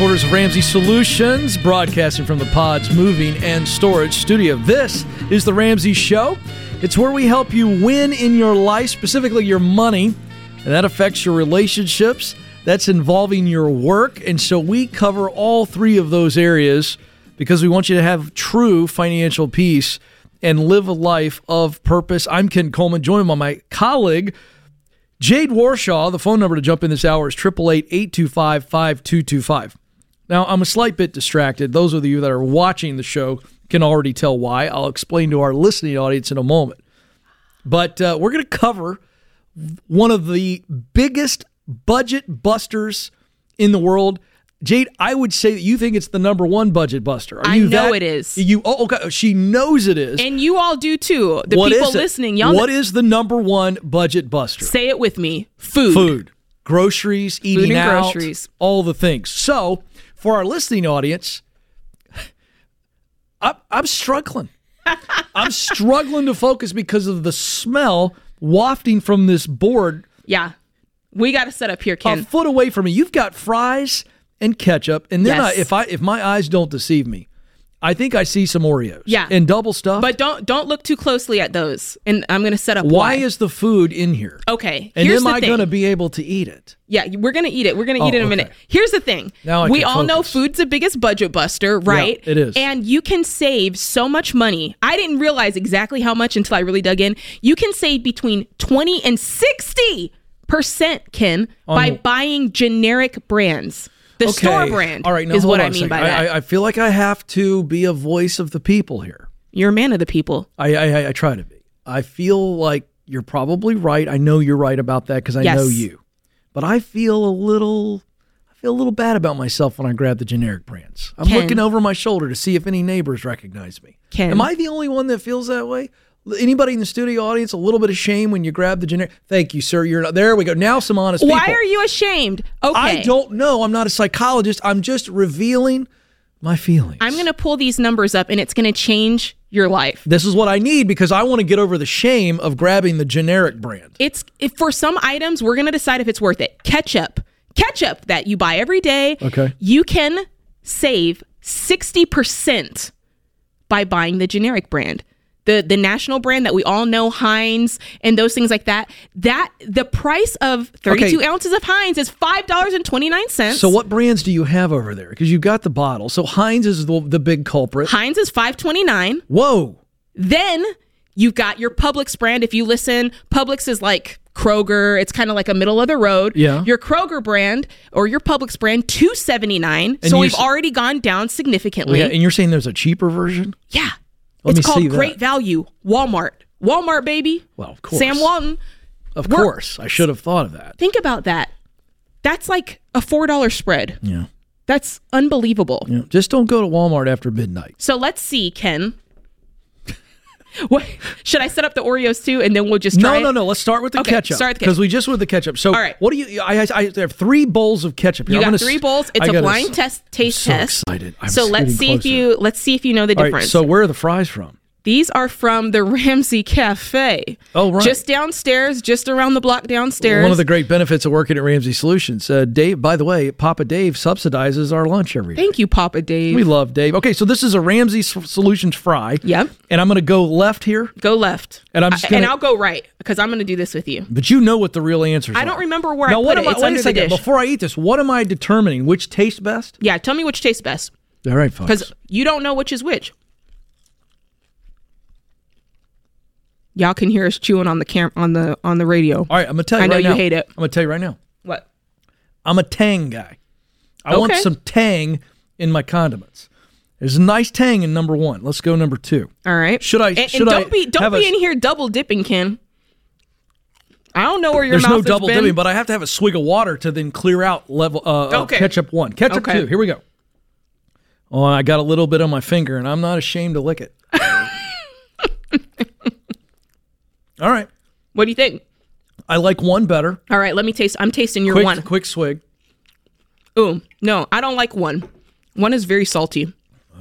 headquarters of Ramsey Solutions, broadcasting from the Pods Moving and Storage Studio. This is the Ramsey Show. It's where we help you win in your life, specifically your money, and that affects your relationships. That's involving your work. And so we cover all three of those areas because we want you to have true financial peace and live a life of purpose. I'm Ken Coleman, joined by my colleague, Jade Warshaw, the phone number to jump in this hour is 888 825 5225. Now, I'm a slight bit distracted. Those of you that are watching the show can already tell why. I'll explain to our listening audience in a moment. But uh, we're going to cover one of the biggest budget busters in the world. Jade, I would say that you think it's the number one budget buster. Are I you know that- it is. You oh, okay? She knows it is. And you all do too. The What people listening, y'all What is the number one budget buster? say it with me. Food. food, groceries, eating and out, groceries. all the things. So, for our listening audience, I'm, I'm struggling. I'm struggling to focus because of the smell wafting from this board Yeah. We got to set up here, Ken. a foot away from me. You've got fries and ketchup, and then Yes. I, if I if my eyes don't deceive me, I think I see some Oreos. Yeah. and double stuff. but don't don't look too closely at those. And I'm going to set up why why. is the food in here? okay. and am I thing. going to be able to eat it? Yeah, we're gonna eat it. We're gonna Oh, eat it oh, in a okay. minute. Here's the thing. Now I we all know food's the biggest budget buster, right? it is. And you can save so much money. I didn't realize exactly how much until I really dug in. You can save between twenty and sixty percent, Ken, by buying generic brands. The store brand All right, now is what I mean by that. I, I feel like I have to be a voice of the people here. You're a man of the people. I, I, I try to be. I feel like you're probably right. I know you're right about that because I Yes. know you. But I feel a little, I feel a little bad about myself when I grab the generic brands. I'm Ken. looking over my shoulder to see if any neighbors recognize me. Ken. Am I the only one that feels that way? Anybody in the studio audience a little bit of shame when you grab the generic? Thank you, sir. You're not. There we go. Now some honest Why people. are you ashamed? Okay. I don't know. I'm not a psychologist. I'm just revealing my feelings. I'm gonna pull these numbers up and it's gonna change your life. This is what I need because I want to get over the shame of grabbing the generic brand. it's for some items we're gonna decide if it's worth it. Ketchup, ketchup that you buy every day. Okay. you can save sixty percent by buying the generic brand. The, the national brand that we all know Heinz and those things like that that the price of 32 Okay. ounces of Heinz is five dollars and 29 cents So what brands do you have over there? Because you've got the bottle. So Heinz is the, the big culprit. Heinz is 529 Whoa. Then you've got your Publix brand. If you listen, Publix is like Kroger. It's kind of like a middle of the road. Yeah. Your Kroger brand or your Publix brand, two seventy nine. So we've already gone down significantly. Yeah, and you're saying there's a cheaper version? Yeah. Let it's called see that. Great Value. Walmart. Walmart, baby. Well, of course. Sam Walton. Of We're- course. I should have thought of that. Think about that. That's like a four dollar spread. Yeah. That's unbelievable. yeah. Just don't go to Walmart after midnight. So let's see, Ken. What should I set up the Oreos too, and then we'll just try No, it? no, no. Let's start with the Okay, ketchup. start with the Because we just with the ketchup. So, All right. what do you? I, I, I have three bowls of ketchup here. You I'm got three bowls. It's I a blind s- test taste so test. excited. I'm so let's see if you let's see if you know the All right. difference. So where are the fries from? These are from the Ramsey Cafe. Oh, right. Just downstairs, just around the block downstairs. One of the great benefits of working at Ramsey Solutions. Uh, Dave, by the way, Papa Dave subsidizes our lunch every day. Thank you, Papa Dave. We love Dave. Okay, so this is a Ramsey Solutions fry. Yep. And I'm going to go left here, go left. And I'm just I- gonna- and I'll go right because I'm going to do this with you. but you know what the real answer is. I don't remember where now, I put it. I, It's wait a second. dish. Before I eat this, what am I determining? Which tastes best? Yeah, tell me which tastes best All right, folks. because you don't know which is which. Y'all can hear us chewing on the cam on the on the radio. All right, I'm to tell you I know right you hate it. I'm to tell you right now. What? I'm a tang guy. I want some tang in my condiments. There's a nice tang in number one. Let's go number two. All right. Should I- And, should and I don't be don't be a- in here double dipping, Ken. I don't know where your There's mouth no double been. dipping, but I have to have a swig of water to then clear out level uh, uh, Okay. ketchup one. Ketchup Okay. two. Here we go. Oh, I got a little bit on my finger, and I'm not ashamed to lick it. All right. What do you think? I like one better. All right, let me taste. I'm tasting your Quick, one. quick swig. Ooh, no, I don't like one. One is very salty.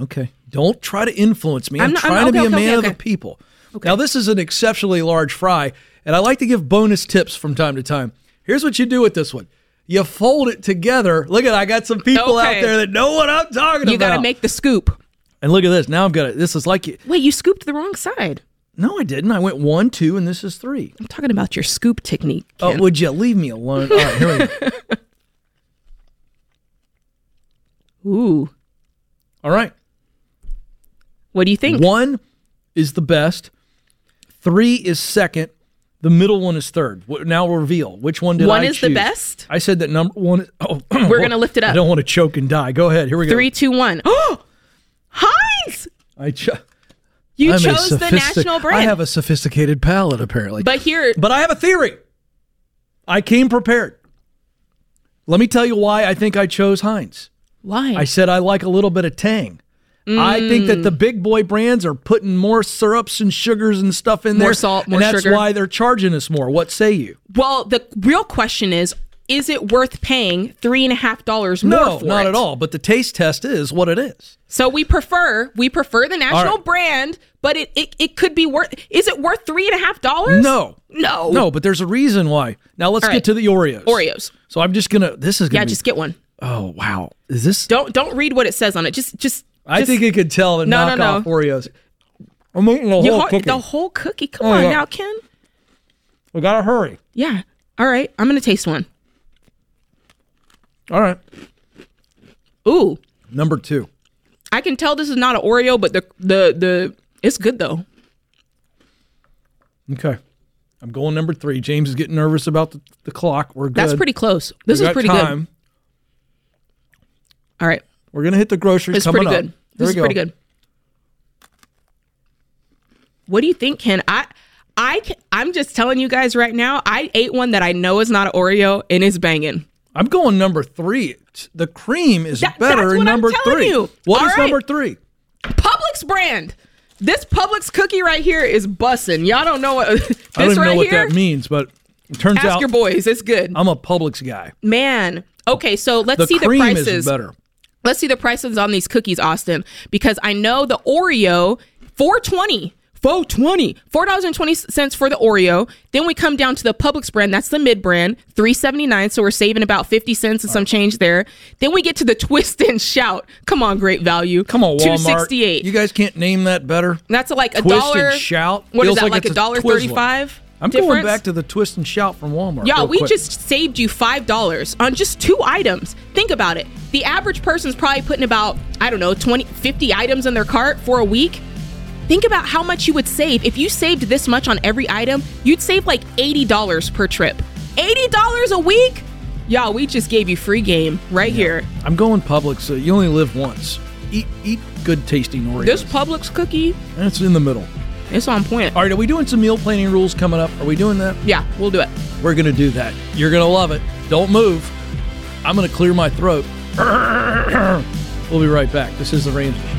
Okay. Don't try to influence me. I'm, I'm not- I'm- trying to be okay, a man okay, of the okay. people. Now, this is an exceptionally large fry, and I like to give bonus tips from time to time. Here's what you do with this one you fold it together. Look at I got some people Okay. out there that know what I'm talking You about. You got to make the scoop. and look at this. Now I've got it. This is like you. Wait, you scooped the wrong side. No, I didn't. I went one, two, and this is three. I'm talking about your scoop technique. Oh, would you leave me alone? All right, here we go. Ooh. All right. What do you think? One is the best. Three is second. The middle one is third. Now reveal which one did? One I is the best? I said that number one. Is, oh, We're gonna lift it up. I don't want to choke and die. Go ahead. Here we go. Three, two, one. Oh, Heinz! I cho- You I'm chose the national brand. I have a sophisticated palate, apparently. but here, But I have a theory. I came prepared. Let me tell you why I think I chose Heinz. why? I said I like a little bit of tang. I think that Mm. the big boy brands are putting more syrups and sugars and stuff in More there. salt, more and that's sugar. why they're charging us more. What say you? well, the real question is: Is it worth paying three and a half dollars more No, for No, not it? at all. But the taste test is what it is. So we prefer we prefer the national right. brand, but it, it it could be worth. Is it worth three and a half dollars? No. no, No, but there's a reason why. Now let's All get right. to the Oreos. Oreos. So I'm just gonna. This is gonna. Yeah, be, just get one. Oh wow. Is this? Don't don't read what it says on it. Just just. I just- think it could tell the No, no, knockoff no. Oreos. I'm eating the whole ho- cookie. the whole cookie. Come Oh, on yeah. now, Ken. we gotta hurry. Yeah. All right. I'm gonna taste one. All right. Ooh, Number two. I can tell this is not an Oreo, but the the the it's good though. Okay. I'm going number three. James is getting nervous about the, the clock. We're good. That's pretty close. We This is got pretty time. good. All right. We're gonna hit the groceries It's coming pretty up. good. Here This we is go. pretty good. What do you think, Ken? I I ca- I'm just telling you guys right now. I ate one that I know is not an Oreo and it's banging. I'm going number three. The cream is That- better in number three. you. What All is right. number three? Publix brand. This Publix cookie right here is bussin'. Y'all don't know what this I don't even right know what here. that means, but it turns Ask out your boys. It's good. I'm a Publix guy. Man. Okay, so let's The see the cream prices. is better. Let's see the prices on these cookies, Austin, because I know the Oreo, 420. 420 $4.20 for the Oreo. Then we come down to the Publix brand. That's the mid brand, 379 So we're saving about 50 cents and some change there. Then we get to the Twist and Shout. Come on, great value. Come on, Walmart. 268 You guys can't name that better. That's like a Twist dollar. and Shout. What is Feels that, like it's a a dollar Twizzler. 35 I'm going difference? back to the twist and shout from Walmart. Yeah, real we quick. just saved you five dollars on just two items. Think about it. The average person's probably putting about, I don't know, 20, 50 items in their cart for a week. Think about how much you would save. If you saved this much on every item, you'd save like $80 per trip. $80 a week? Y'all, we just gave you free game right here. I'm going Publix. So you only live once. Eat eat good tasting Oreos. This Publix cookie, it's in the middle. it's on point. All right, are we doing some meal planning rules coming up? Are we doing that? Yeah, we'll do it. We're going to do that. You're going to love it. Don't move. I'm going to clear my throat. we'll be right back. This is the Ramsey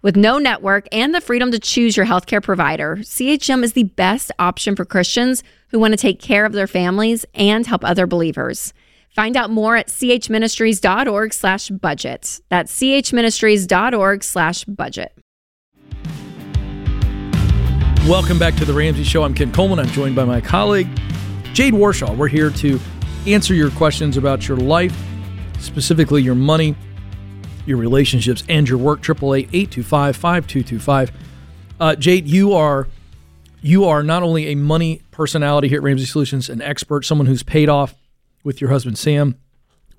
With no network and the freedom to choose your healthcare provider, CHM is the best option for Christians who want to take care of their families and help other believers. Find out more at chministries.org slash budget. That's chministries.org slash budget. Welcome back to the Ramsey Show. I'm Ken Coleman. I'm joined by my colleague, Jade Warshaw. We're here to answer your questions about your life, specifically your money, your relationships, and your work. 888-825-5225. Uh, Jade, you are you are not only a money personality here at Ramsey Solutions, an expert, someone who's paid off with your husband Sam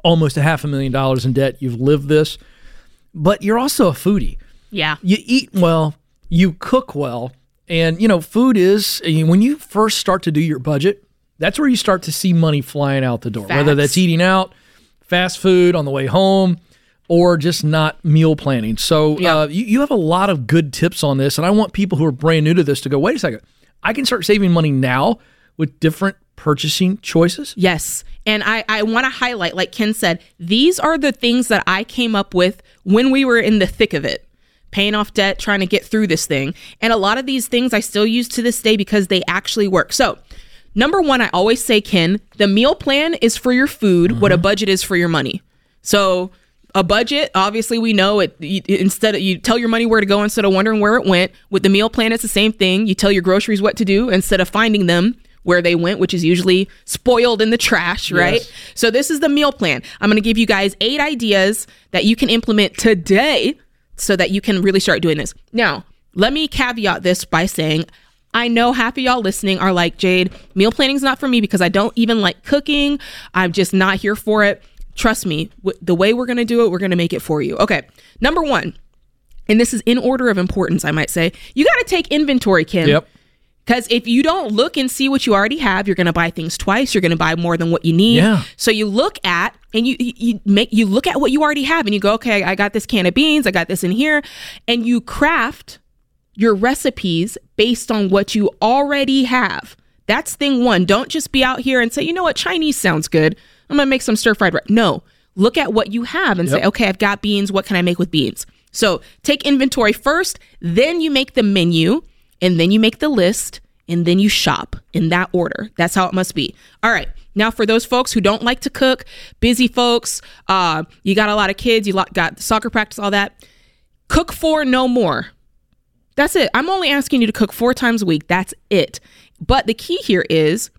almost a half a million dollars in debt. You've lived this, but you're also a foodie Yeah. you eat well, you cook well, and you know, food is when you first start to do your budget, that's where you start to see money flying out the door. Whether that's eating out, fast food on the way home, or just not meal planning. So Yeah. uh, you, you have a lot of good tips on this, and I want people who are brand new to this to go, wait a second, I can start saving money now with different purchasing choices. Yes. And I, I want to highlight, like Ken said, these are the things that I came up with when we were in the thick of it, paying off debt, trying to get through this thing. And a lot of these things I still use to this day because they actually work. So, number one, I always say, Ken, the meal plan is for your food, mm-hmm. what a budget is for your money. So, a budget obviously we know it you, instead of you tell your money where to go instead of wondering where it went with the meal plan it's the same thing you tell your groceries what to do instead of finding them where they went, which is usually spoiled in the trash, right? Yes. So this is the meal plan. I'm going to give you guys eight ideas that you can implement today so that you can really start doing this. Now, let me caveat this by saying I know half of y'all listening are like, Jade, meal planning is not for me because I don't even like cooking. I'm just not here for it. Trust me, w- the way we're going to do it, we're going to make it for you. Okay. Number one, and this is in order of importance, I might say, you got to take inventory, Ken. Yep. Because if you don't look and see what you already have, you're going to buy things twice. You're going to buy more than what you need. Yeah. So you look at and you you make you look at what you already have and you go, okay, I got this can of beans, I got this in here, and you craft your recipes based on what you already have. That's thing one. Don't just be out here and say, you know what, Chinese sounds good. I'm gonna make some stir fried rice. No, look at what you have and yep. say, okay, I've got beans. What can I make with beans? So take inventory first, then you make the menu and then you make the list and then you shop in that order. That's how it must be. All right. Now, for those folks who don't like to cook, busy folks, uh, you got a lot of kids, you got soccer practice, all that, cook four no more. That's it. I'm only asking you to cook four times a week. That's it. But the key here is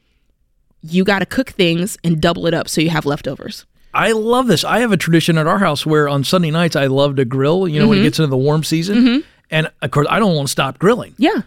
you got to cook things and double it up so you have leftovers. I love this. I have a tradition at our house where on Sunday nights I love to grill, you know, mm-hmm. when it mm-hmm. gets into the warm season. Mm-hmm. And of course, I don't want to stop grilling. Yeah.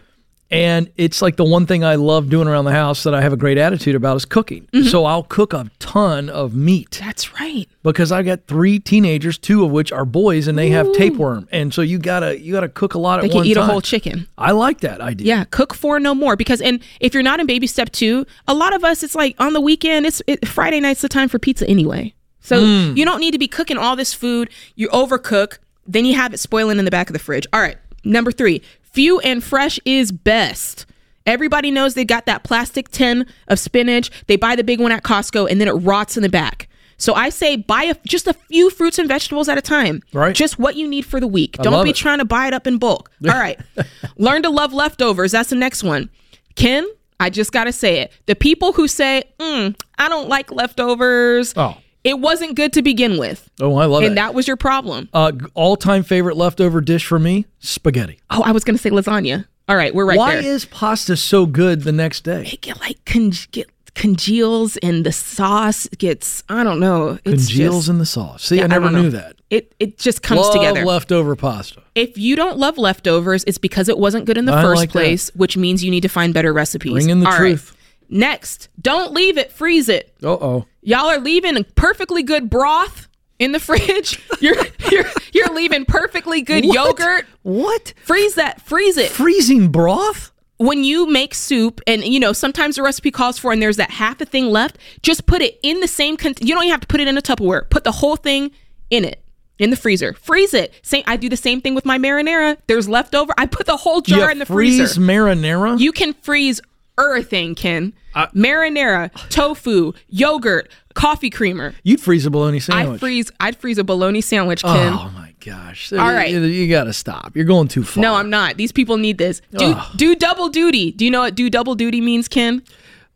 And it's like the one thing I love doing around the house that I have a great attitude about is cooking. Mm-hmm. So I'll cook a ton of meat. That's right. Because I got three teenagers, two of which are boys, and they Ooh. have tapeworm, and so you gotta you gotta cook a lot they at one time. They can eat a whole chicken. I like that idea. Yeah, cook four no more. Because and if you're not in baby step two, a lot of us it's like on the weekend. It's it, Friday night's the time for pizza anyway. So mm. you don't need to be cooking all this food. You overcook, then you have it spoiling in the back of the fridge. All right, number three, few and fresh is best. Everybody knows they got that plastic tin of spinach. They buy the big one at Costco and then it rots in the back. So I say buy a, just a few fruits and vegetables at a time. Right. Just what you need for the week. I Don't be it. trying to buy it up in bulk. All right. Learn to love leftovers. That's the next one. Ken, I just got to say it. The people who say, mm, I don't like leftovers. Oh. It wasn't good to begin with. Oh, I love and it. And that was your problem. Uh, all time favorite leftover dish for me spaghetti. Oh, I was going to say lasagna. All right, we're right Why there. Why is pasta so good the next day? It get like con- get congeals and the sauce gets I don't know. It's congeals just, in the sauce. See, yeah, I never I knew that. It it just comes love together. leftover pasta. If you don't love leftovers, it's because it wasn't good in the I first like place, that. which means you need to find better recipes. Bring in the All truth. Right. Next, don't leave it, freeze it. Uh oh. Y'all are leaving perfectly good broth in the fridge. You're you're you're leaving perfectly good what? yogurt. What? Freeze that. Freeze it. Freezing broth? When you make soup, and you know sometimes the recipe calls for, and there's that half a thing left, just put it in the same. Con- you don't even have to put it in a Tupperware. Put the whole thing in it in the freezer. Freeze it. Same. I do the same thing with my marinara. There's leftover. I put the whole jar you in the freeze freezer. Freeze marinara. You can freeze everything, Ken. Uh, marinara, tofu, yogurt, coffee creamer. You'd freeze a bologna sandwich. I freeze. I'd freeze a bologna sandwich, Ken. Oh my gosh! All right, you, you got to stop. You're going too far. No, I'm not. These people need this. Do do double duty. Do you know what do double duty means, Ken?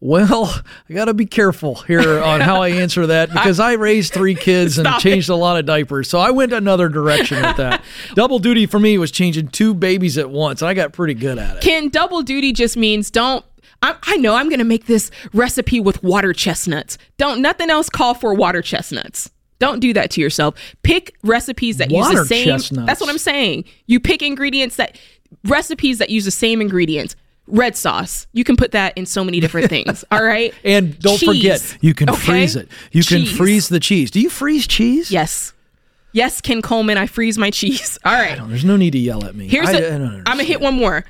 Well, I got to be careful here on how I answer that because I raised three kids and changed it. a lot of diapers. So I went another direction with that. double duty for me was changing two babies at once. And I got pretty good at it. Ken, double duty just means don't I, I know I'm going to make this recipe with water chestnuts. Don't nothing else call for water chestnuts. Don't do that to yourself. Pick recipes that water use the same. Chestnuts. That's what I'm saying. You pick ingredients that recipes that use the same ingredients. Red sauce. You can put that in so many different things. All right. and don't cheese. forget, you can okay? freeze it. You cheese. can freeze the cheese. Do you freeze cheese? Yes. Yes, Ken Coleman, I freeze my cheese. All right. There's no need to yell at me. Here's I, a, I'm gonna hit one more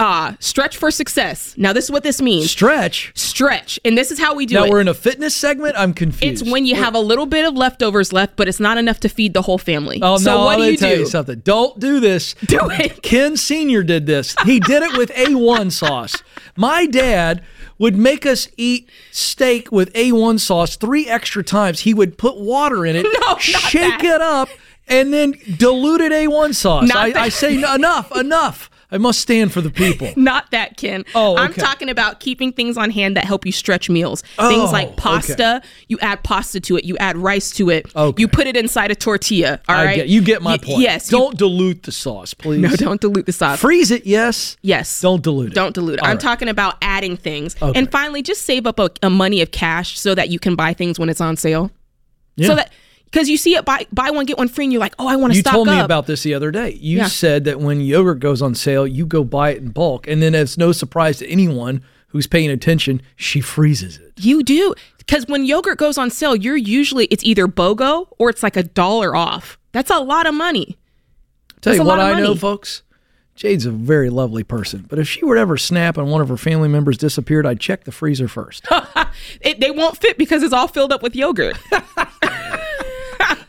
uh, stretch for success. Now, this is what this means. Stretch. Stretch, and this is how we do now, it. Now we're in a fitness segment. I'm confused. It's when you have a little bit of leftovers left, but it's not enough to feed the whole family. Oh so no! What do you tell do? you something. Don't do this. Do it. Ken Senior did this. He did it with A1 sauce. My dad would make us eat steak with A1 sauce three extra times. He would put water in it, No, shake that. it up, and then diluted A1 sauce. I. I say enough, enough. I must stand for the people. Not that, Ken. Oh, I'm talking about keeping things on hand that help you stretch meals. Oh, things like pasta. You add pasta to it. You add rice to it. Okay. You put it inside a tortilla. All I right. get, you get my Y- point. Yes. Don't dilute the sauce, please. no, don't dilute the sauce. Freeze it, yes. yes. Don't dilute it. Don't dilute it. All I'm right. talking about adding things. Okay. And finally, just save up a, a money of cash so that you can buy things when it's on sale. Yeah. So that because you see it buy buy one get one free, and you're like, oh, I want to You stock told me up. about this the other day. You Yeah. said that when yogurt goes on sale, you go buy it in bulk, and then it's no surprise to anyone who's paying attention, she freezes it. You do. Because when yogurt goes on sale, you're usually, it's either BOGO or it's like a dollar off. That's a lot of money. Tell That's you what I know, folks. Jade's a very lovely person, but if she were to ever snap and one of her family members disappeared, I'd check the freezer first. It, they won't fit because it's all filled up with yogurt.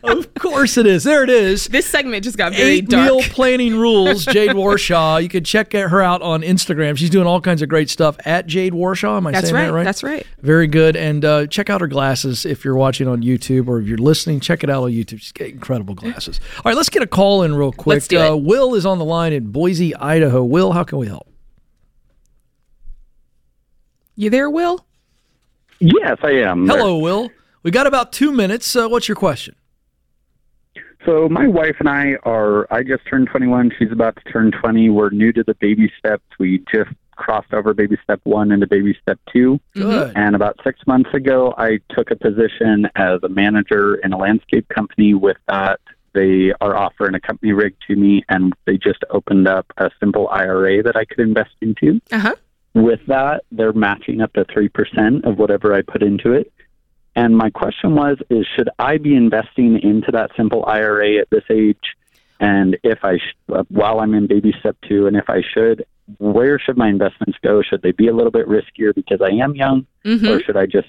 of course it is. There it is. this segment just got very Eight dark. meal planning rules. Jade Warshaw. You can check her out on Instagram. She's doing all kinds of great stuff at Jade Warshaw. Am I That's saying right. that right? That's right. Very good. And uh, check out her glasses if you're watching on YouTube or if you're listening. Check it out on YouTube. She's got incredible glasses. All right, let's get a call in real quick. Let's do Uh. Will is on the line in Boise, Idaho. Will, how can we help? You there, Will? Yes, I am. Hello, Will. We got about two minutes. Uh, what's your question? So my wife and I are. I just turned 21. She's about to turn 20. We're new to the baby steps. We just crossed over baby step one into baby step two. Good. And about six months ago, I took a position as a manager in a landscape company. With that, they are offering a company rig to me, and they just opened up a simple IRA that I could invest into. Uh huh. With that, they're matching up to 3% of whatever I put into it. And my question was is should I be investing into that simple IRA at this age? And if I sh- uh, while I'm in baby step 2 and if I should where should my investments go? Should they be a little bit riskier because I am young hmm or should I just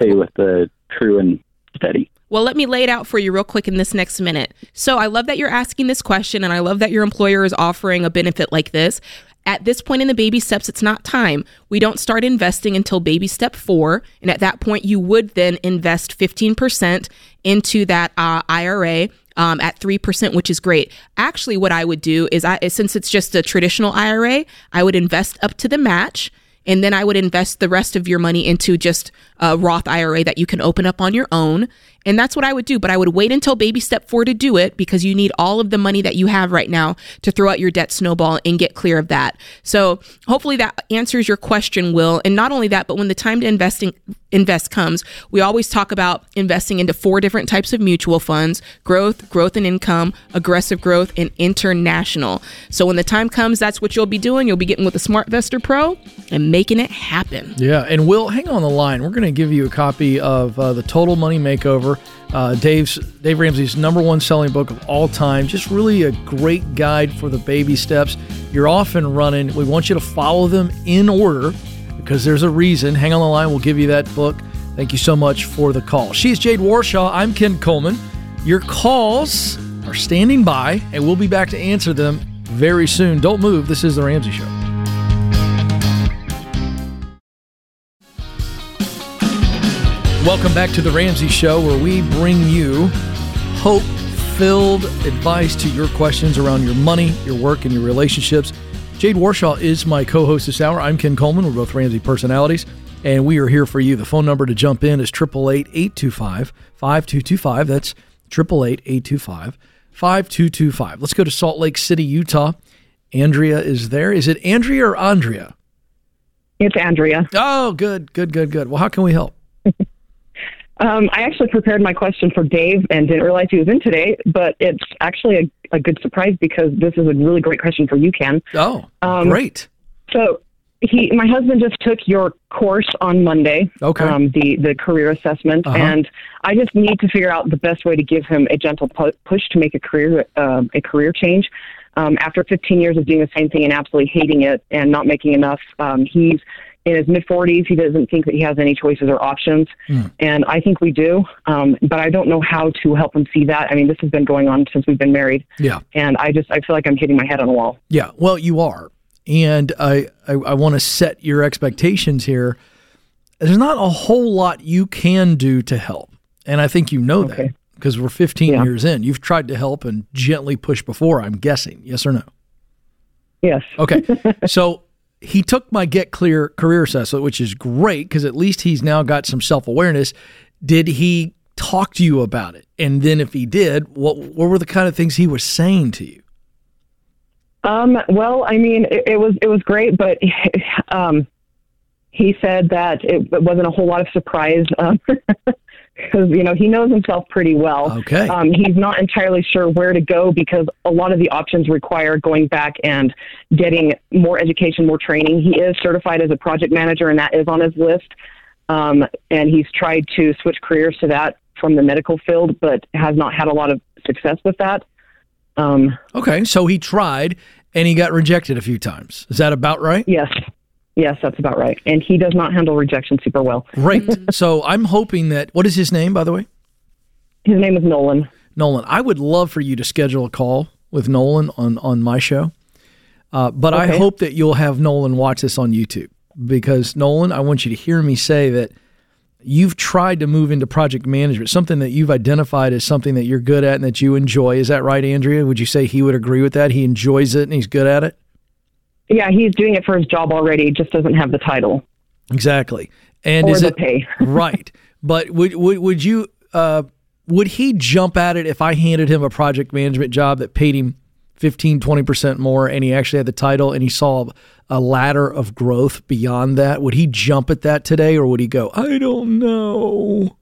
stay with the true and steady? Well, let me lay it out for you real quick in this next minute. So, I love that you're asking this question, and I love that your employer is offering a benefit like this. At this point in the baby steps, it's not time. We don't start investing until baby step four. And at that point, you would then invest 15% into that uh, IRA. Um, at 3%, which is great. Actually, what I would do is I, since it's just a traditional IRA, I would invest up to the match and then I would invest the rest of your money into just a Roth IRA that you can open up on your own. And that's what I would do. But I would wait until baby step four to do it because you need all of the money that you have right now to throw out your debt snowball and get clear of that. So hopefully that answers your question, Will. And not only that, but when the time to investing invest comes, we always talk about investing into four different types of mutual funds: growth, growth and income, aggressive growth, and international. So when the time comes, that's what you'll be doing. You'll be getting with the SmartVestor Pro and making it happen. Yeah, and Will, hang on the line. We're going to give you a copy of uh, the Total Money Makeover, uh, Dave's Dave Ramsey's number one selling book of all time. Just really a great guide for the baby steps. You're off and running. We want you to follow them in order because there's a reason. Hang on the line. We'll give you that book. Thank you so much for the call. She's Jade Warshaw. I'm Ken Coleman. Your calls are standing by, and we'll be back to answer them very soon. Don't move. This is The Ramsey Show. Welcome back to The Ramsey Show, where we bring you hope filled advice to your questions around your money, your work, and your relationships. Jade Warshaw is my co host this hour. I'm Ken Coleman. We're both Ramsey personalities, and we are here for you. The phone number to jump in is 888 825 5225. That's 888 825 5225. Let's go to Salt Lake City, Utah. Andrea is there. Is it Andrea or Andrea? It's Andrea. Oh, good, good, good, good. Well, how can we help? Um, I actually prepared my question for Dave and didn't realize he was in today, but it's actually a, a good surprise because this is a really great question for you, Ken. Oh, Um, great. So he, my husband just took your course on Monday. Okay. Um, the the career assessment, Uh-huh. and I just need to figure out the best way to give him a gentle pu- push to make a career um, a career change. Um, after 15 years of doing the same thing and absolutely hating it and not making enough, um, he's in his mid 40s. He doesn't think that he has any choices or options, Hmm. and I think we do. Um, but I don't know how to help him see that. I mean, this has been going on since we've been married, Yeah. and I just I feel like I'm hitting my head on a wall. Yeah, well, you are, and I I, I want to set your expectations here. there's not a whole lot you can do to help. And I think you know Okay. that because we're 15 Yeah. years in. You've tried to help and gently push before, I'm guessing. Yes or no? Yes. Okay. so he took my Get Clear career assessment, which is great because at least he's now got some self awareness. Did he talk to you about it? And then if he did, what what were the kind of things he was saying to you? Um, well, I mean, it, it was it was great, but um, he said that it, wasn't a whole lot of surprise because you know he knows himself pretty well. Okay. Um, he's not entirely sure where to go because a lot of the options require going back and getting more education, more training. He is certified as a project manager, and that is on his list. Um, and he's tried to switch careers to that from the medical field, but has not had a lot of success with that. Um, Okay. So he tried and he got rejected a few times. Is that about right? Yes. Yes, that's about right. And he does not handle rejection super well. right. so I'm hoping that, what is his name, by the way? His name is Nolan. Nolan. I would love for you to schedule a call with Nolan on, on my show. Uh, but I hope that you'll have Nolan watch this on YouTube because, Nolan, I want you to hear me say that you've tried to move into project management, something that you've identified as something that you're good at and that you enjoy. Is that right, Andrea? Would you say he would agree with that? He enjoys it and he's good at it? Yeah, he's doing it for his job already, just doesn't have the title Exactly. And or is the it pay. right? But would would, would you uh, would he jump at it if I handed him a project management job that paid him 15 20% more and he actually had the title and he saw a ladder of growth beyond that? Would he jump at that today or would he go, "I don't know."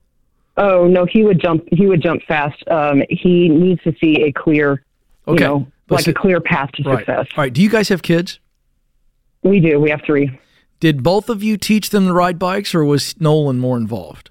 Oh no, he would jump. He would jump fast. Um, he needs to see a clear, you Okay. know, But like so- a clear path to Right. success. All right, do you guys have kids? We do. We have three. Did both of you teach them to ride bikes or was Nolan more involved?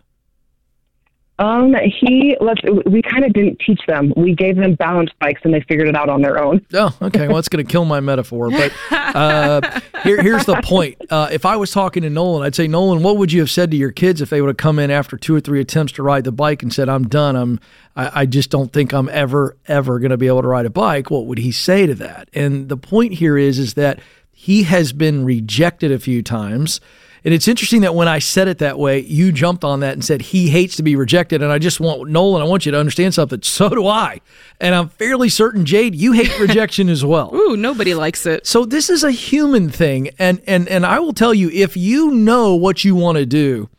Um, he let's. We kind of didn't teach them. We gave them balance bikes, and they figured it out on their own. Oh, okay. Well, it's going to kill my metaphor. But uh, here, here's the point. Uh, if I was talking to Nolan, I'd say, Nolan, what would you have said to your kids if they would have come in after two or three attempts to ride the bike and said, "I'm done. I'm. I, I just don't think I'm ever, ever going to be able to ride a bike." What would he say to that? And the point here is, is that he has been rejected a few times. And it's interesting that when I said it that way, you jumped on that and said he hates to be rejected. And I just want Nolan, I want you to understand something. So do I. And I'm fairly certain, Jade, you hate rejection as well. Ooh, nobody likes it. So this is a human thing, and and and I will tell you, if you know what you want to do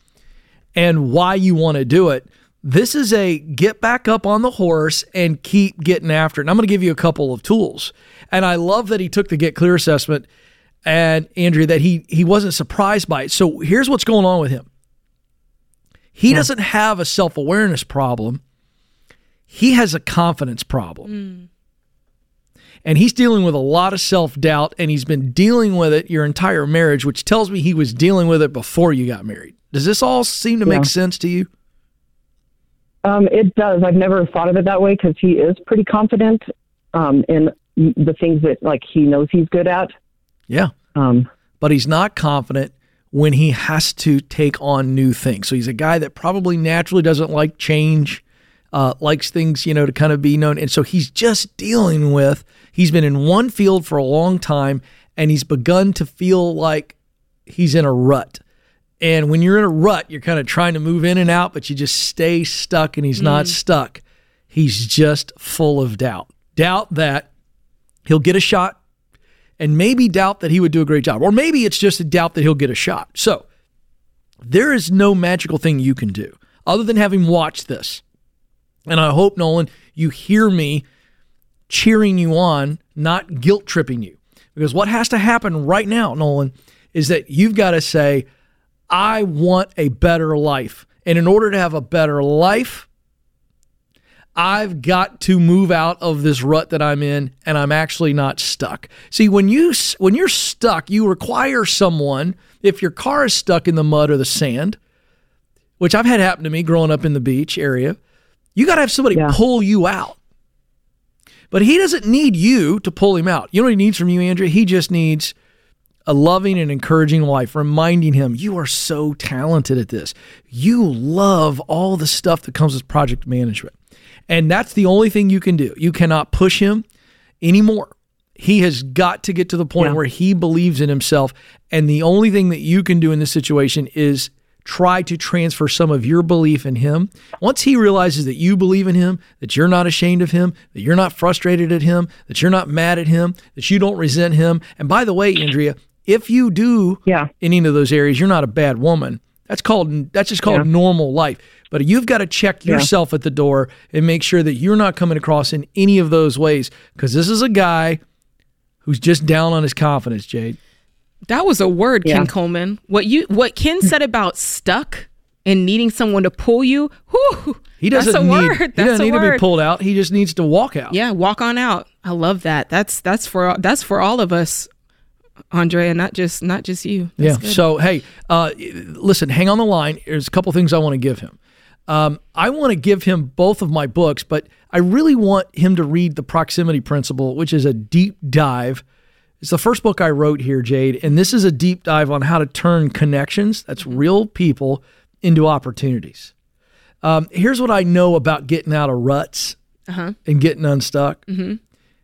and why you want to do it, this is a get back up on the horse and keep getting after it. And I'm going to give you a couple of tools. And I love that he took the Get Clear assessment, and Andrea, that he he wasn't surprised by it. So here's what's going on with him. He doesn't have a self awareness problem. He has a confidence problem and he's dealing with a lot of self doubt, and he's been dealing with it your entire marriage, which tells me he was dealing with it before you got married. Does this all seem to Yeah. make sense to you? Um, it does. I've never thought of it that way because he is pretty confident um, in the things that like he knows he's good at. Yeah, Um, but he's not confident when he has to take on new things. So he's a guy that probably naturally doesn't like change, uh, likes things, you know, to kind of be known. And so he's just dealing with, he's been in one field for a long time and he's begun to feel like he's in a rut. And when you're in a rut, you're kind of trying to move in and out, but you just stay stuck and he's not stuck. He's just full of doubt. Doubt that he'll get a shot and maybe doubt that he would do a great job. Or maybe it's just a doubt that he'll get a shot. So there is no magical thing you can do other than having watched this. And I hope, Nolan, you hear me cheering you on, not guilt tripping you. Because what has to happen right now, Nolan, is that you've got to say, I want a better life. And in order to have a better life, I've got to move out of this rut that I'm in and I'm actually not stuck. See, when you when you're stuck, you require someone if your car is stuck in the mud or the sand, which I've had happen to me growing up in the beach area, you got to have somebody Yeah. pull you out. But he doesn't need you to pull him out. You know what he needs from you, Andrea? He just needs a loving and encouraging wife, reminding him, you are so talented at this. You love all the stuff that comes with project management. And that's the only thing you can do. You cannot push him anymore. He has got to get to the point Yeah. where he believes in himself. And the only thing that you can do in this situation is try to transfer some of your belief in him. Once he realizes that you believe in him, that you're not ashamed of him, that you're not frustrated at him, that you're not mad at him, that you don't resent him. And by the way, Andrea, if you do Yeah. in any of those areas, you're not a bad woman. That's called that's just called Yeah. normal life. But you've got to check yourself at the door and make sure that you're not coming across in any of those ways because this is a guy who's just down on his confidence, Jade. That was a word, Yeah. Ken Coleman. What you what Ken said about stuck and needing someone to pull you. Whew, He doesn't that's a need word. he doesn't a need to be pulled out. He just needs to walk out. Yeah, walk on out. I love that. That's that's for that's for all of us, Andrea, not just not just you. That's Yeah. good. So hey, uh, listen, hang on the line. There's a couple things I want to give him. Um, I want to give him both of my books, but I really want him to read the Proximity Principle, which is a deep dive. It's the first book I wrote here, Jade, and this is a deep dive on how to turn connections, that's real people, into opportunities. Um, here's what I know about getting out of ruts uh-huh. and getting unstuck.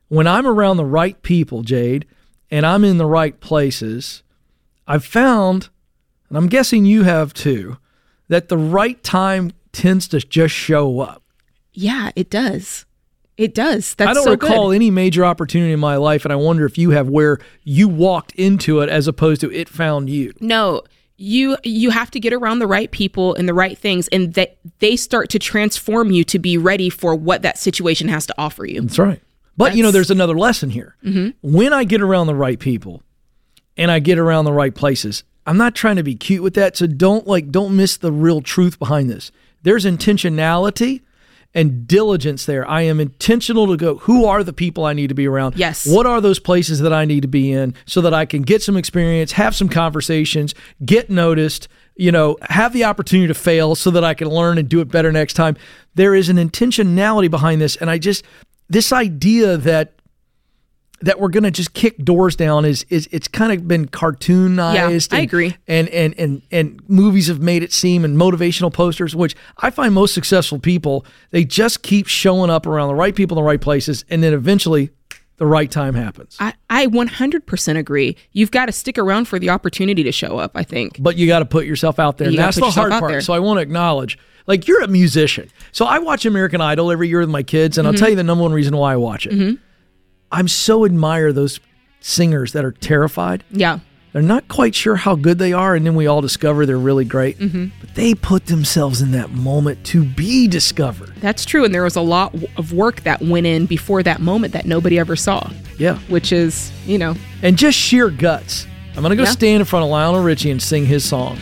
When I'm around the right people, Jade, and I'm in the right places, I've found, and I'm guessing you have too, that the right time tends to just show up. yeah, it does. It does. That's I don't so recall good. any major opportunity in my life, and I wonder if you have where you walked into it as opposed to it found you. No, you you have to get around the right people and the right things, and that they start to transform you to be ready for what that situation has to offer you. That's right. But you know, there's another lesson here. Mm-hmm. When I get around the right people and I get around the right places, I'm not trying to be cute with that. So don't like don't miss the real truth behind this. There's intentionality and diligence there. I am intentional to go, who are the people I need to be around? Yes. What are those places that I need to be in so that I can get some experience, have some conversations, get noticed, you know, have the opportunity to fail so that I can learn and do it better next time. There is an intentionality behind this. And I just, this idea that, that we're going to just kick doors down is is it's kind of been cartoonized. Yeah, I agree. And and and and movies have made it seem and motivational posters, which I find most successful people, they just keep showing up around the right people in the right places, and then eventually the right time happens. I, I 100% agree. You've got to stick around for the opportunity to show up, I think. but you got to put yourself out there. And that's the hard part. there. So I want to acknowledge, like you're a musician. So I watch American Idol every year with my kids, and I'll Mm-hmm. tell you the number one reason why I watch it. I'm so admire those singers that are terrified. Yeah. They're not quite sure how good they are, and then we all discover they're really great. Mm-hmm. But they put themselves in that moment to be discovered. That's true. And there was a lot of work that went in before that moment that nobody ever saw, Yeah. which is, you know, And just sheer guts. I'm gonna go Yeah. stand in front of Lionel Richie and sing his song.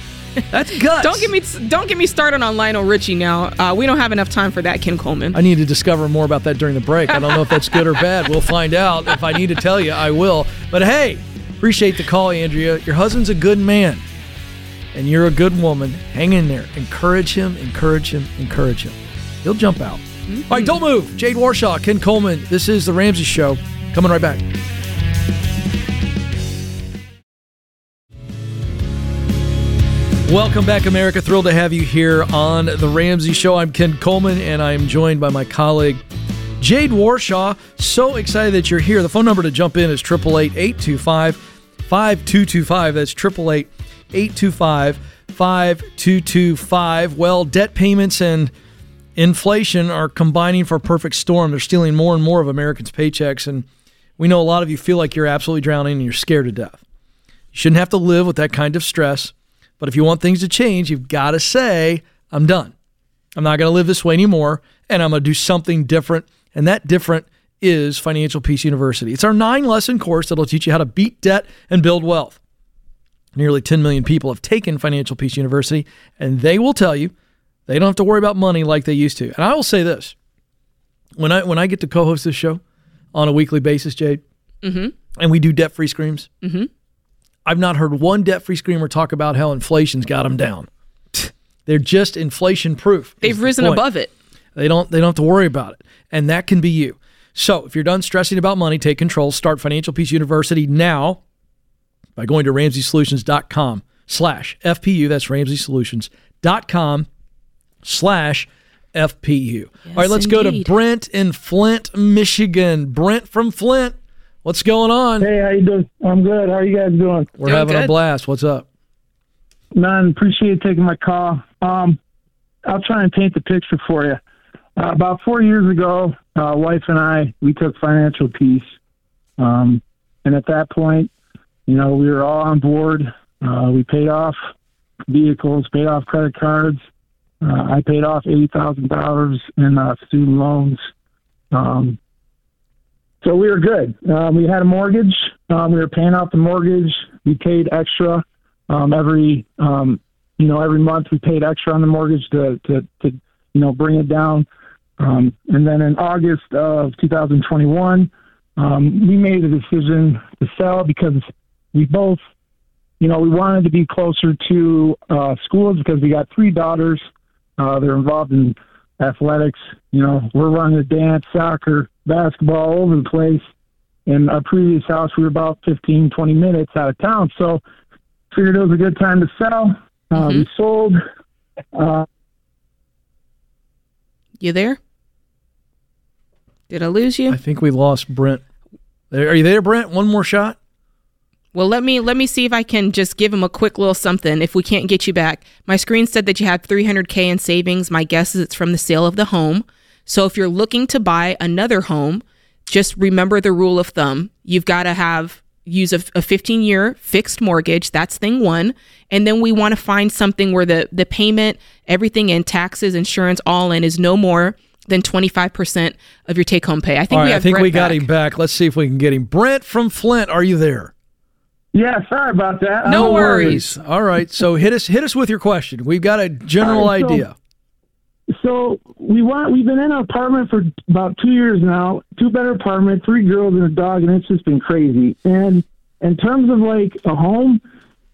That's guts. don't get me don't get me started on Lionel Richie now. Uh, we don't have enough time for that, Ken Coleman. I need to discover more about that during the break. I don't know if that's good or bad. We'll find out. If I need to tell you, I will. But hey, appreciate the call, Andrea. Your husband's a good man, and you're a good woman. Hang in there. Encourage him, encourage him, encourage him. He'll jump out. All right, mm-hmm. don't move. Jade Warshaw, Ken Coleman. This is The Ramsey Show. Coming right back. Welcome back, America. Thrilled to have you here on The Ramsey Show. I'm Ken Coleman, and I'm joined by my colleague, Jade Warshaw. So excited that you're here. The phone number to jump in is 888 825 5225. That's 888 825 5225. Well, debt payments and inflation are combining for a perfect storm. They're stealing more and more of Americans' paychecks. And we know a lot of you feel like you're absolutely drowning and you're scared to death. You shouldn't have to live with that kind of stress. But if you want things to change, you've got to say, I'm done. I'm not going to live this way anymore, and I'm going to do something different. And that different is Financial Peace University. It's our nine lesson course that'll teach you how to beat debt and build wealth. Nearly 10 million people have taken Financial Peace University, and they will tell you they don't have to worry about money like they used to. And I will say this when I, when I get to co host this show on a weekly basis, Jade, and we do debt free screams, mhm I've not heard one debt free screamer talk about how inflation's got them down. They're just inflation proof. They've risen above it. They don't they don't have to worry about it. And that can be you. So if you're done stressing about money, take control. Start Financial Peace University now by going to RamseySolutions.com slash FPU. That's RamseySolutions.com slash FPU. All right, let's go to. Brent in Flint, Michigan. Brent from Flint. What's going on? Hey, how you doing? I'm good. How are you guys doing? We're Doing having a blast. What's up? none. Appreciate taking my call. Um, I'll try and paint the picture for you. Uh, about four years ago, uh, wife and I we took financial peace, um, and at that point, you know, we were all on board. Uh, we paid off vehicles, paid off credit cards. Uh, I paid off eighty thousand dollars in uh, student loans. Um, so we were good. Um, we had a mortgage. Um, we were paying off the mortgage. We paid extra um, every, um, you know, every month. We paid extra on the mortgage to, to, to you know, bring it down. Um, and then in August of 2021, um, we made a decision to sell because we both, you know, we wanted to be closer to uh, schools because we got three daughters. Uh, they're involved in athletics. You know, we're running the dance, soccer, basketball all over the place. In our previous house, we were about 15, 20 minutes out of town. So figured it was a good time to sell. Uh, Mm-hmm. We sold. Uh, You there? Did I lose you? I think we lost Brent. Are you there, Brent? One more shot. Well, let me let me see if I can just give him a quick little something. If we can't get you back, my screen said that you had 300k in savings. My guess is it's from the sale of the home. So if you're looking to buy another home, just remember the rule of thumb. You've got to have use a, a 15 year fixed mortgage. That's thing one. And then we want to find something where the the payment, everything in taxes, insurance, all in is no more than 25% of your take home pay. I think All we right, I think Brett we got back. him back. Let's see if we can get him. Brent from Flint, are you there? yeah, sorry about that. No Uh, worries. All right, so hit us hit us with your question. We've got a general All right, so- idea. So we want we've been in an apartment for about two years now, two better apartment, three girls and a dog, and it's just been crazy. And in terms of like a home,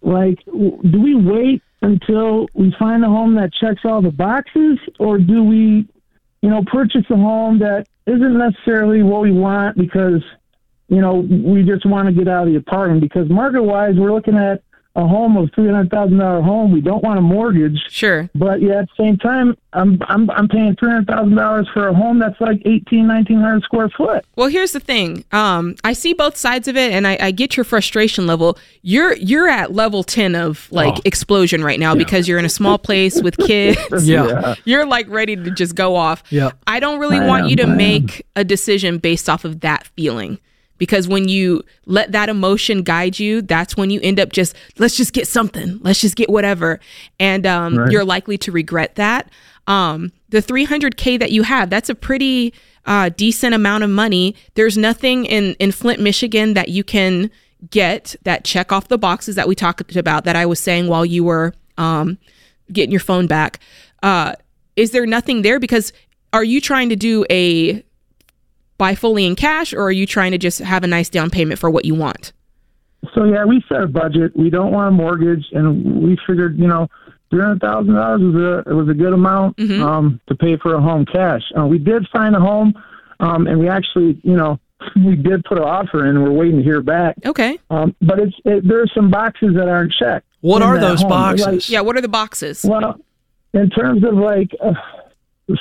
like do we wait until we find a home that checks all the boxes, or do we, you know, purchase a home that isn't necessarily what we want because, you know, we just want to get out of the apartment. Because market wise we're looking at a home of three hundred thousand dollar home. We don't want a mortgage. Sure. But yeah, at the same time, I'm I'm I'm paying three hundred thousand dollars for a home that's like eighteen, nineteen hundred square foot. Well, here's the thing. Um, I see both sides of it, and I, I get your frustration level. You're you're at level ten of like Oh. explosion right now because you're in a small place with kids. Yeah. You're like ready to just go off. Yeah. I don't really I want am, you to I am. make a decision based off of that feeling. Because when you let that emotion guide you, that's when you end up just let's just get something, let's just get whatever, and um, Right. you're likely to regret that. Um, the 300k that you have, that's a pretty uh, decent amount of money. There's nothing in in Flint, Michigan that you can get that check off the boxes that we talked about that I was saying while you were um, getting your phone back. Uh, is there nothing there? Because are you trying to do a buy fully in cash, or are you trying to just have a nice down payment for what you want? So yeah, we set a budget. We don't want a mortgage, and we figured, you know, three hundred thousand dollars was a it was a good amount um, to pay for a home cash. Uh, we did find a home, um, and we actually, you know, we did put an offer in. And we're waiting to hear back. Okay. Um, but it's it, there are some boxes that aren't checked. What are those home. boxes? Like, Yeah. What are the boxes? Well, in terms of like uh,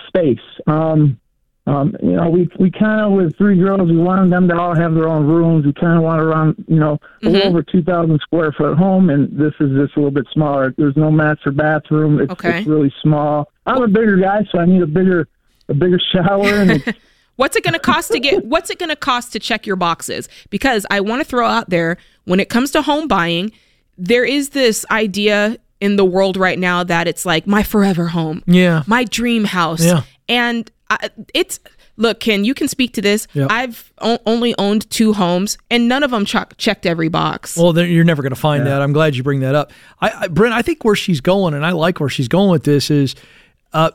space, um, um, you know, we we kind of with three girls, we wanted them to all have their own rooms. We kind of want around, you know, a little over two thousand square foot home, and this is just a little bit smaller. There's no master bathroom. It's, Okay. it's really small. I'm a bigger guy, so I need a bigger a bigger shower, and What's it going to cost to get? What's it going to cost to check your boxes? Because I want to throw out there when it comes to home buying, there is this idea in the world right now that it's like my forever home, Yeah. my dream house, Yeah. And I, it's look, Ken, you can speak to this. Yep. I've o- only owned two homes, and none of them ch- checked every box. Well, then you're never going to find that. I'm glad you bring that up. I, I, Brent, I think where she's going, and I like where she's going with this, is uh,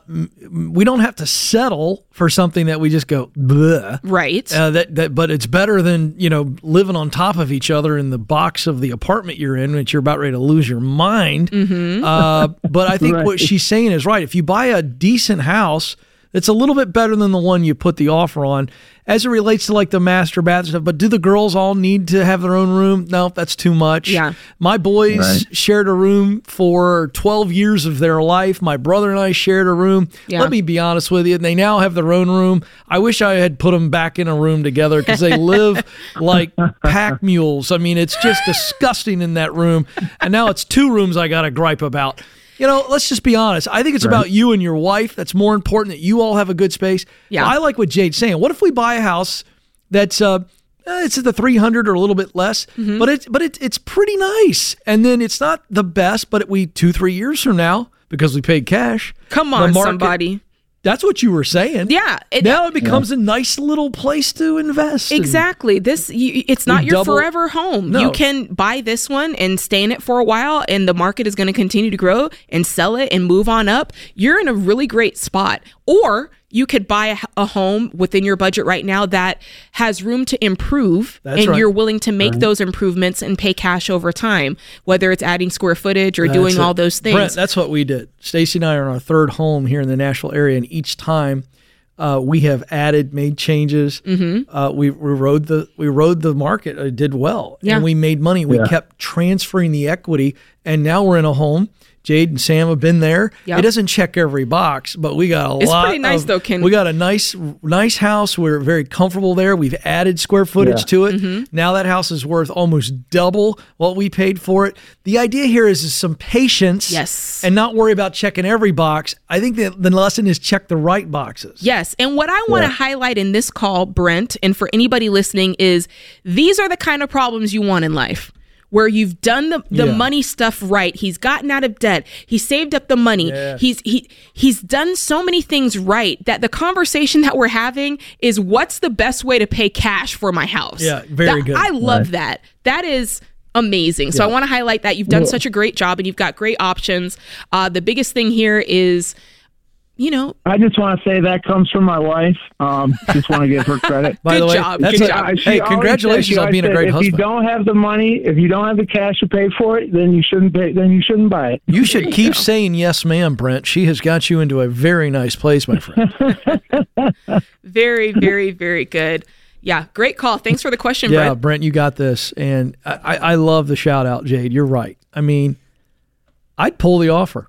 we don't have to settle for something that we just go, Bleh. right? Uh, that, that, but it's better than you know living on top of each other in the box of the apartment you're in, which you're about ready to lose your mind. Uh, but I think what she's saying is right. If you buy a decent house It's a little bit better than the one you put the offer on as it relates to like the master bath stuff. But do the girls all need to have their own room? No, that's too much. Yeah. My boys Right. shared a room for 12 years of their life. My brother and I shared a room. Yeah. Let me be honest with you. They now have their own room. I wish I had put them back in a room together because they live like pack mules. I mean, it's just disgusting in that room. And now it's two rooms I got to gripe about. You know, let's just be honest. I think it's about you and your wife. That's more important that you all have a good space. Yeah. I like what Jade's saying. What if we buy a house that's uh eh, it's at the 300 or a little bit less, Mm-hmm. but it's but it, it's pretty nice. And then it's not the best, but we 2 3 years from now because we paid cash. Come the on, market- somebody. That's what you were saying. Yeah. It, now it becomes a nice little place to invest. Exactly. This you, it's not your double- forever home. No. You can buy this one and stay in it for a while and the market is going to continue to grow and sell it and move on up. You're in a really great spot. Or you could buy a, a home within your budget right now that has room to improve That's and right. you're willing to make those improvements and pay cash over time, whether it's adding square footage or doing it. all those things. Brent, that's what we did. Stacy and I are in our third home here in the Nashville area, and each time uh, we have added, made changes. Mm-hmm. Uh, we, we rode the we rode the market. It did well, Yeah. and we made money. We Yeah. kept transferring the equity, and now we're in a home. Jade and Sam have been there. Yep. It doesn't check every box, but we got a It's lot. It's pretty nice of- though, Ken. We got a nice, nice house. We're very comfortable there. We've added square footage Yeah. to it. Mm-hmm. Now that house is worth almost double what we paid for it. The idea here is, is some patience, Yes. and not worry about checking every box. I think the, the lesson is check the right boxes. Yes. And what I want to highlight in this call, Brent, and for anybody listening, is these are the kind of problems you want in life. Where you've done the, the Yeah. money stuff right. He's gotten out of debt. He saved up the money. He's he he's done so many things right that the conversation that we're having is what's the best way to pay cash for my house. Yeah, very That- good. I love that. That is amazing. So I want to highlight that you've done such a great job and you've got great options. Uh, the biggest thing here is, you know, I just want to say that comes from my wife. Um, just want to give her credit. By Good the way, job, that's good a- job. Hey, congratulations said- on always being a said, great if husband. you don't have the money, if you don't have the cash to pay for it, then you shouldn't pay. Then you shouldn't buy it. You should keep saying yes, ma'am, Brent. She has got you into a very nice place, my friend. Very, very, very good. Yeah, great call. Thanks for the question, Brent. yeah, Brett. Brent, you got this. And I, I I love the shout out, Jade. You're right. I mean, I'd pull the offer.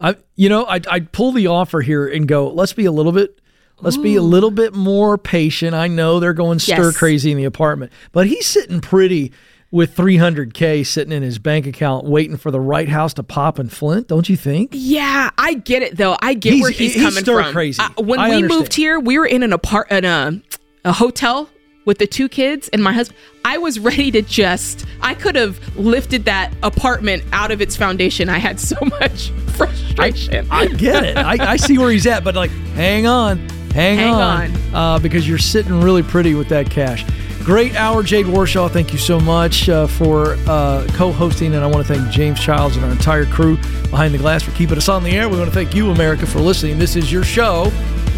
I, you know, I'd, I'd pull the offer here and go. Let's be a little bit. Let's be a little bit more patient. I know they're going stir Yes. crazy in the apartment, but he's sitting pretty with 300k sitting in his bank account, waiting for the right house to pop in Flint. Don't you think? Yeah, I get it though. I get He's- where he's, he's coming stir from. crazy. Uh, when I we understand. moved here, we were in an apart in a a hotel with the two kids and my husband. I was ready to just I could have lifted that apartment out of its foundation. I had so much frustration. I get it. I, I see where he's at, but like, hang on, hang, Hang on, on. Uh, because you're sitting really pretty with that cash. Great hour, Jade Warshaw. Thank you so much uh, for uh, co-hosting, and I want to thank James Childs and our entire crew behind the glass for keeping us on the air. We want to thank you, America, for listening. This is your show.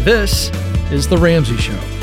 This is the Ramsey Show.